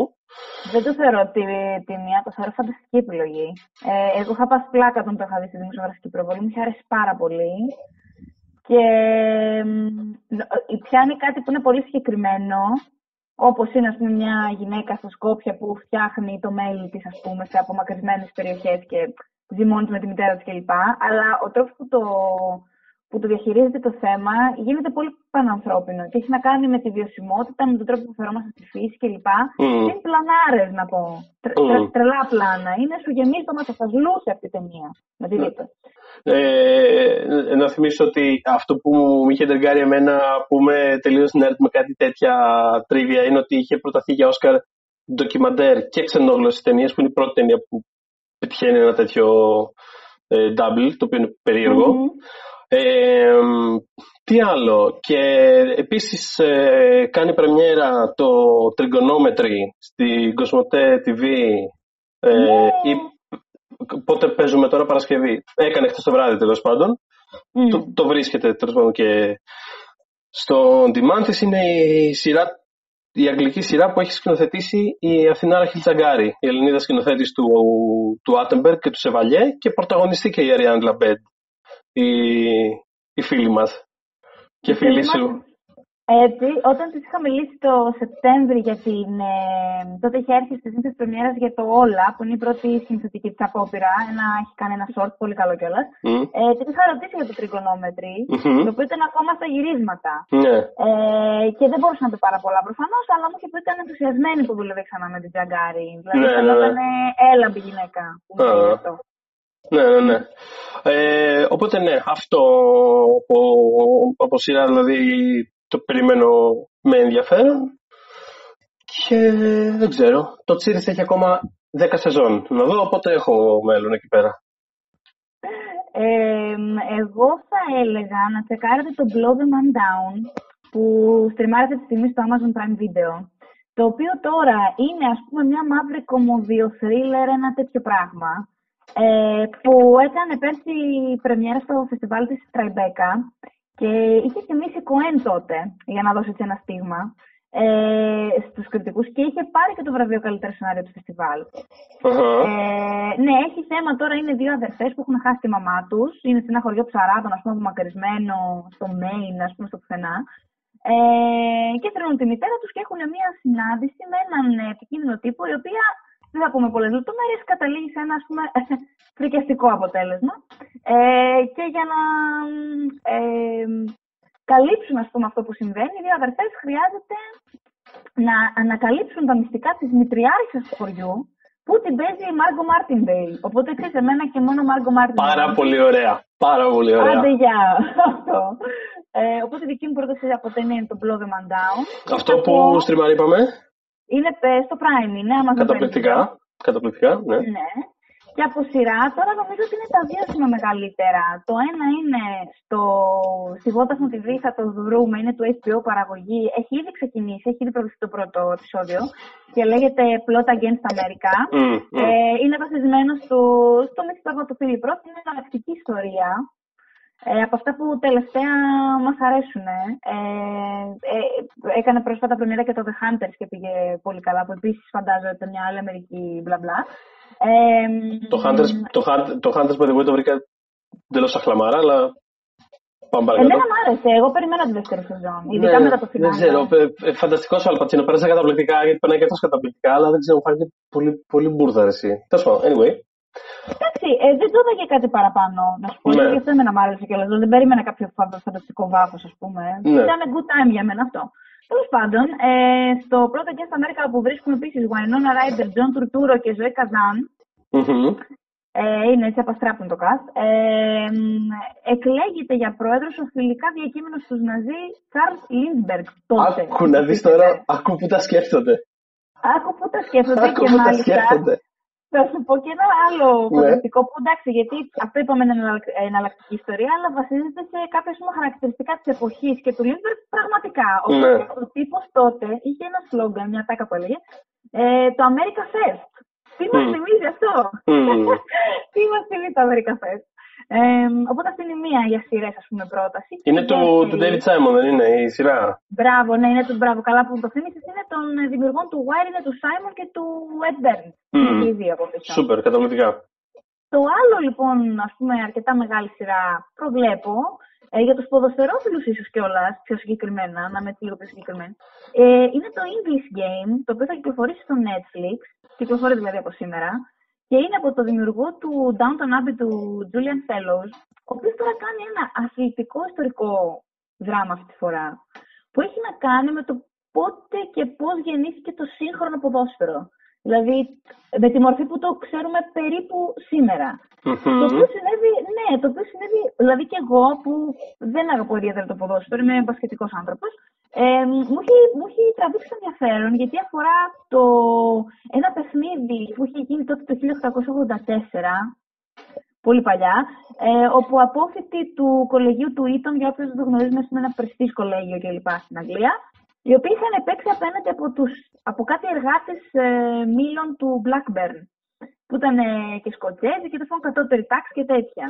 Δεν το θεωρώ τη ταινία, το θεωρώ φανταστική επιλογή. Ε, εγώ είχα πάθει πλάκα όταν το είχα δει στη δημοσιογραφική προβολή, μου είχε αρέσει πάρα πολύ. Και μ, ε, πιάνει κάτι που είναι πολύ συγκεκριμένο, όπως είναι ας πούμε, μια γυναίκα στα Σκόπια που φτιάχνει το μέλι της, ας πούμε, σε απομακρυσμένες περιοχές και ζει μόνη της με τη μητέρα της κλπ. Αλλά ο τρόπος που το, που το διαχειρίζεται το θέμα γίνεται πολύ πανανθρώπινο και έχει να κάνει με τη βιωσιμότητα, με τον τρόπο που φερόμαστε στη φύση κλπ. Μμμ. Είναι πλανάρες, να πω. Τρε, Μμμ. τρε- τρελά πλάνα. Είναι σου γεμίζει το μάτι, θα ζλούσε αυτή η ταινία. Να τη δείτε. Ε, να θυμίσω ότι αυτό που μου είχε εντεργάρει εμένα που είμαι τελείως nerd με κάτι τέτοια τρίβια είναι ότι είχε προταθεί για Όσκαρ ντοκιμαντέρ και ξενόγλωση ταινίε που είναι η πρώτη ταινία που πετυχαίνει ένα τέτοιο ε, double, το οποίο είναι περίεργο. Μμμ. Ε, τι άλλο. Και επίσης ε, κάνει πρεμιέρα το Trigonometry στην Cosmote TV. Ε, Ναι. ή- πότε παίζουμε τώρα Παρασκευή. Έκανε χτες το βράδυ τέλος πάντων. Μμ. Το, το βρίσκεται τέλος πάντων και στο demand της είναι η σειρά η αγγλική σειρά που έχει σκηνοθετήσει η Αθηνά Ραχήλ Τσαγγάρη, η Ελληνίδα σκηνοθέτης του, του Attenberg και του Chevalier και πρωταγωνιστεί και η Αριάν Λαμπέντ, η, η φίλη μας και φίλη Φίλοι σου. μας, Έτσι, όταν τη είχα μιλήσει το Σεπτέμβρη για την. Ε, τότε είχε έρθει στις Νύχτες Πρεμιέρας για το Olla, που είναι η πρώτη σκηνοθετική της απόπειρα. Ένα, έχει κάνει ένα short, πολύ καλό κιόλας. Μμ. Ε, την είχα ρωτήσει για το Trigonometry, Μμμ. το οποίο ήταν ακόμα στα γυρίσματα. Ναι. Ε, και δεν μπορούσα να πει πάρα πολλά προφανώς, αλλά μου είχε πει ότι ήταν ενθουσιασμένη που δούλευε ξανά με την Τζαγκάρη. Δηλαδή, Ναι, ναι, ναι, ναι. ήταν έλαμπη γυναίκα που μου Α. είπε αυτό. Ναι, ναι, ναι. Ε, οπότε ναι, αυτό από, από σειρά δηλαδή το περιμένω με ενδιαφέρον. Και δεν ξέρω, το Τσίρις έχει ακόμα 10 σεζόν να δω, οπότε έχω μέλλον εκεί πέρα. Ε, εγώ θα έλεγα να τσεκάρετε το Blow the Man Down που στριμάρεται τη στιγμή στο Amazon Prime Video το οποίο τώρα είναι ας πούμε μια μαύρη κομμωδιο thriller, ένα τέτοιο πράγμα ε, που έκανε πέρσι πρεμιέρα στο φεστιβάλ της Tribeca και είχε τιμήσει Κοέν τότε για να δώσει έτσι ένα στίγμα ε, στους κριτικούς και είχε πάρει και το βραβείο καλύτερο σενάριο του φεστιβάλ. Αχα. Ε, ναι, έχει θέμα τώρα. Είναι δύο αδερφές που έχουν χάσει τη μαμά τους. Είναι σε ένα χωριό ψαράδων, ας πούμε, απομακρυσμένο στο Μέιν, ας πούμε, στο πουθενά. Ε, και θέλουν τη μητέρα τους και έχουν μια συνάντηση με έναν ε, επικίνδυνο τύπο, η οποία δεν θα πούμε πολλές λεπτομέρειες, καταλήγει σε ένα ας πούμε, φρικιαστικό αποτέλεσμα. Ε, και για να ε, καλύψουν ας πούμε, αυτό που συμβαίνει, οι δύο αδερφές χρειάζεται να ανακαλύψουν τα μυστικά της μητριάρχης του χωριού που την παίζει η Μάργκο Μάρτινδέιλ. Οπότε ξέρεις, εμένα και μόνο Μάργκο Μάρτινδέιλ. Πάρα πολύ ωραία. Πάρα πολύ ωραία. Άντε για αυτό. Ε, οπότε η δική μου πρόταση από ταινία είναι το Blow the Man Down. Αυτό Θα που πω- στριμάρει, είπαμε, Είναι ε, στο Prime, είναι Amazon Prime καταπληκτικά. Καταπληκτικά, ναι. Video. Ναι. Και από σειρά, τώρα νομίζω ότι είναι τα δύο σημα μεγαλύτερα. Το ένα είναι στο, στη Βότα TV, θα το βρούμε, είναι του HBO παραγωγή. Έχει ήδη ξεκινήσει, έχει ήδη προβληθεί το πρώτο επεισόδιο και λέγεται Plot Against America. Μμ, μμ. Ε, είναι βασισμένο στο, στο μυθιστόρμα του Φίλιπ Ρόθ. Είναι μια εναλλακτική ιστορία. Ε, από αυτά που τελευταία μας αρέσουν. Ε. Ε, έκανε πρόσφατα πρεμιέρα και το The Hunters και πήγε πολύ καλά, που επίσης φαντάζομαι μια άλλη Αμερική μπλα μπλα. Ε, Το Hunters, το, Hunt- το Hunters by the way το βρήκα εντελώς αχλαμάρα, αλλά πάμε παρακάτω. Εμένα μου άρεσε. Εγώ περιμένω τη δεύτερη σεζόν. Ειδικά Ναι, μετά το Δεν φινάλε. ξέρω. Ε, ε, Φανταστικός ο Αλπατσίνο. Πέρασα καταπληκτικά γιατί περνάει και αυτός καταπληκτικά, αλλά δεν ξέρω, μου φάνηκε πολύ, πολύ μπουρδα ρε, εσύ. Τέλος πάντων, anyway. Εντάξει, ε, δεν το είδα και κάτι παραπάνω. Να σου πω, Ναι. γιατί αυτό εμένα μου άρεσε κιόλας. Δεν περίμενα κάποιο φαντα- φανταστικό βάθος, ας πούμε. Ναι. Ήταν good time για μένα αυτό. Τέλος πάντων, ε, στο πρώτο και στα Αμέρικα που βρίσκουμε επίσης Winona Ryder, John Turturro και Ζωή Καζάν, Μμμ. ε, είναι έτσι απαστράπτον το cast, ε, μ, εκλέγεται για πρόεδρος ο φιλικά διακείμενος των Ναζί Charles Lindbergh. Τότε. Άκου να δεις τώρα, άκου που τα σκέφτονται. Άκου που τα σκέφτονται Άκου και που τα μάλιστα σκέφτονται. Θα σου πω και ένα άλλο Ναι. φανταστικό που εντάξει, γιατί αυτό είπαμε είναι εναλλακ- εναλλακτική ιστορία, αλλά βασίζεται σε κάποια πούμε, χαρακτηριστικά της εποχής και του Lindbergh πραγματικά. Ναι. Οπότε ο τύπος τότε είχε ένα σλόγκαν, μια ατάκα που έλεγε, ε, το America First. Τι μας Μμ. θυμίζει αυτό, Μμ. Τι μας θυμίζει το America First; Ε, οπότε αυτή είναι η μία για σειρές, ας πούμε, πρόταση. Είναι του, του David Simon, δεν είναι η σειρά; Μπράβο, ναι, είναι του μπράβο. Καλά που το θύμισες, είναι των δημιουργών του Wire, είναι του Simon και του Ed Burns. Mm. Είναι και οι δύο από πίσω. Σούπερ, καταπληκτικά. Το άλλο λοιπόν, ας πούμε, αρκετά μεγάλη σειρά προβλέπω, ε, για τους ποδοσφαιρόφιλους ίσως κιόλας, πιο συγκεκριμένα, να είμαι λίγο πιο συγκεκριμένη, ε, είναι το English Game, το οποίο θα κυκλοφορήσει στο Netflix, κυκλοφορεί δηλαδή από σήμερα, και είναι από το δημιουργό του Downton Abbey του Julian Fellows, ο οποίος τώρα κάνει ένα αθλητικό ιστορικό δράμα αυτή τη φορά, που έχει να κάνει με το πότε και πώς γεννήθηκε το σύγχρονο ποδόσφαιρο. Δηλαδή, με τη μορφή που το ξέρουμε περίπου Το οποίο συνέβη, ναι, το οποίο συνέβη, δηλαδή και εγώ που δεν αγαπώ ιδιαίτερα το ποδόσφαιρο, είμαι μπασκετικός άνθρωπος, ε, μου, έχει, μου έχει τραβήξει ενδιαφέρον γιατί αφορά το, ένα παιχνίδι που είχε γίνει τότε το 1884, πολύ παλιά, ε, όπου απόφοιτοι του κολεγίου του Ήτον, για όποιους δεν το γνωρίζουμε, είναι ένα πρεστής κολέγιο κλπ. στην Αγγλία, οι οποίοι είχαν παίξει απέναντι από, τους, από κάτι εργάτες ε, μήλων του Blackburn, που ήταν ε, και Σκοτσέζοι και το κατώτερη τάξη και τέτοια.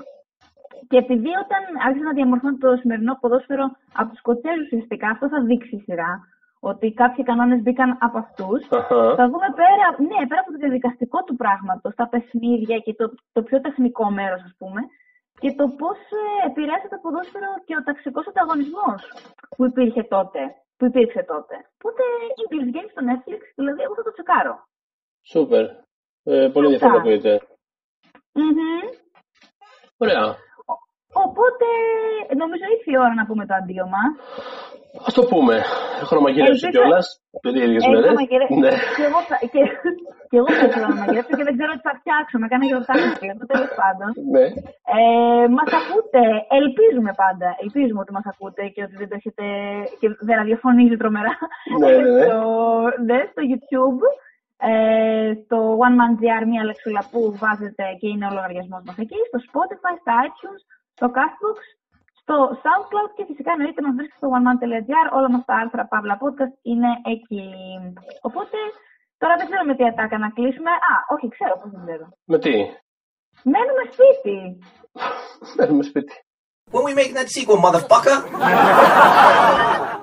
Και επειδή όταν άρχισε να διαμορφώνει το σημερινό ποδόσφαιρο από τους Σκοτσέζους, ουσιαστικά αυτό θα δείξει η σειρά. Ότι κάποιοι κανόνες μπήκαν από αυτούς. Uh-huh. Θα δούμε πέρα, ναι, πέρα από το διαδικαστικό του πράγματος, τα παιχνίδια και το, το πιο τεχνικό μέρος, ας πούμε, και το πώς ε, επηρέασε το ποδόσφαιρο και ο ταξικός ανταγωνισμός που υπήρχε τότε που υπήρξε τότε. Οπότε English Games στο Netflix, δηλαδή εγώ θα το τσεκάρω. Σούπερ. Ε, πολύ ενδιαφέρον ακούγεται. Mm-hmm. Ωραία. Οπότε νομίζω ήρθε η ώρα να πούμε το αντίο μας. Α το πούμε. Έχω να μαγειρέψω κιόλας. Παιδί ίδιε μέρες. Ναι. Και εγώ, και, και εγώ θα ήθελα να μαγειρέψω και δεν ξέρω τι θα φτιάξω. Με κάνει γιορτάκι το τέλος πάντων. Ναι. Ε, μας ακούτε. Ελπίζουμε πάντα. Ελπίζουμε ότι μας ακούτε και ότι δεν το έχετε. και δεν ραδιοφωνίζει τρομερά. Ναι, ναι, ναι. στο, ναι, στο YouTube. Ε, στο One Man GR, μία λεξούλα που βάζετε και είναι ο λογαριασμός μας εκεί. Στο Spotify, στα iTunes, στο Castbox στο SoundCloud και φυσικά εννοείται μας βρίσκεται στο oneman.gr. Όλα μας τα άρθρα Παύλα Podcast είναι εκεί. Οπότε τώρα δεν ξέρω με τι ατάκα να κλείσουμε. Α, όχι, ξέρω πώς δεν ξέρω. Με τι; Μένουμε σπίτι. Μένουμε σπίτι. When we make that sequel, motherfucker!